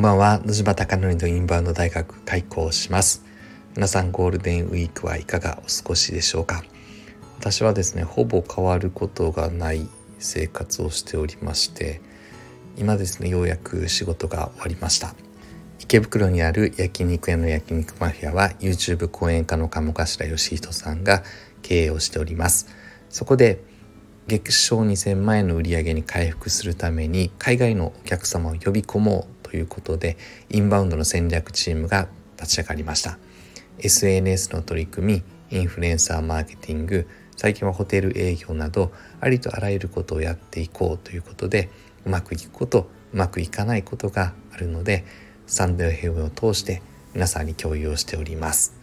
んばんは。野島貴則のインバウンド大学開校します。皆さんゴールデンウィークはいかがお過ごしでしょうか？私はですねほぼ変わることがない生活をしておりまして今ですねようやく仕事が終わりました。池袋にある焼肉屋の焼肉マフィアは YouTube 講演家の鴨頭義人さんが経営をしております。そこで月賞2000万円の売り上げに回復するために海外のお客様を呼び込もうということでインバウンドの戦略チームが立ち上がりました。SNS の取り組みインフルエンサーマーケティング最近はホテル営業などありとあらゆることをやっていこうということでうまくいくことうまくいかないことがあるのでスタンド FM を通して皆さんに共有をしております。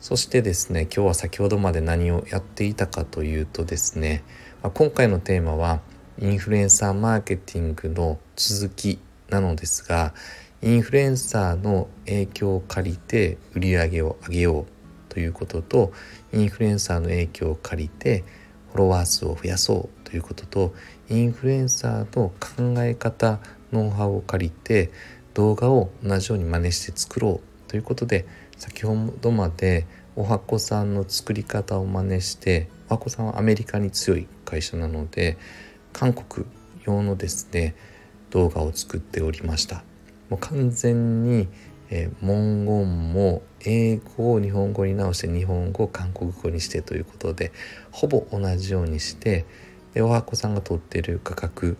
そしてですね今日は先ほどまで何をやっていたかというとですね今回のテーマはインフルエンサーマーケティングの続きなのですがインフルエンサーの影響を借りて売り上げを上げようということとインフルエンサーの影響を借りてフォロワー数を増やそうということとインフルエンサーの考え方ノウハウを借りて動画を同じように真似して作ろうということで先ほどまでおはこさんの作り方を真似しておはこさんはアメリカに強い会社なので韓国用のですね動画を作っておりました。もう完全に、えー、文言も英語を日本語に直して日本語を韓国語にしてということでほぼ同じようにしてでおはこさんが撮ってる画角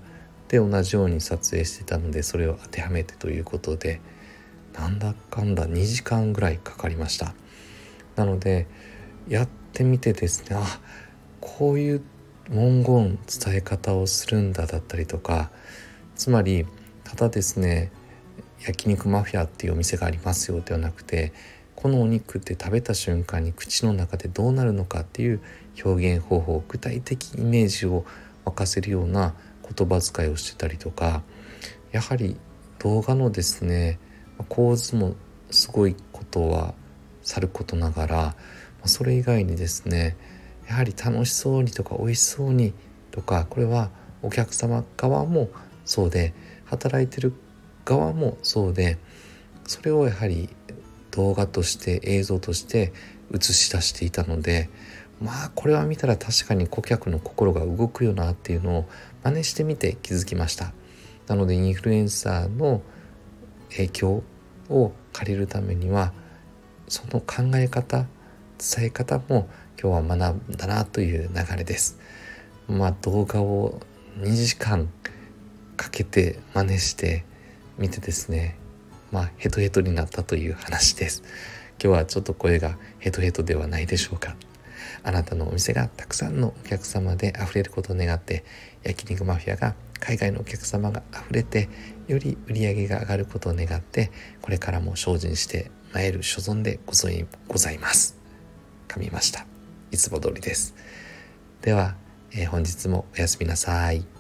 で同じように撮影してたのでそれを当てはめてということでなんだかんだ2時間ぐらいかかりました。なのでやってみてですねあこういう文言伝え方をするんだだったりとかつまりただですね焼肉マフィアっていうお店がありますよではなくてこのお肉って食べた瞬間に口の中でどうなるのかっていう表現方法具体的イメージを沸かせるような言葉遣いをしてたりとかやはり動画のですね構図もすごいことはさることながらそれ以外にですねやはり楽しそうにとか美味しそうにとかこれはお客様側もそうで働いてる側もそうでそれをやはり動画として映像として映し出していたのでまあこれは見たら確かに顧客の心が動くよなっていうのを真似してみて気づきました。なのでインフルエンサーの影響を借りるためにはその考え方伝え方も今日は学んだなという流れです。まあ動画を2時間かけて真似して見てですねまあヘトヘトになったという話です。今日はちょっと声がヘトヘトではないでしょうか。あなたのお店がたくさんのお客様で溢れることを願って焼肉マフィアが海外のお客様が溢れてより売り上げが上がることを願ってこれからも精進してまいる所存でございます。噛みました。いつも通りです。では、えー、本日もおやすみなさい。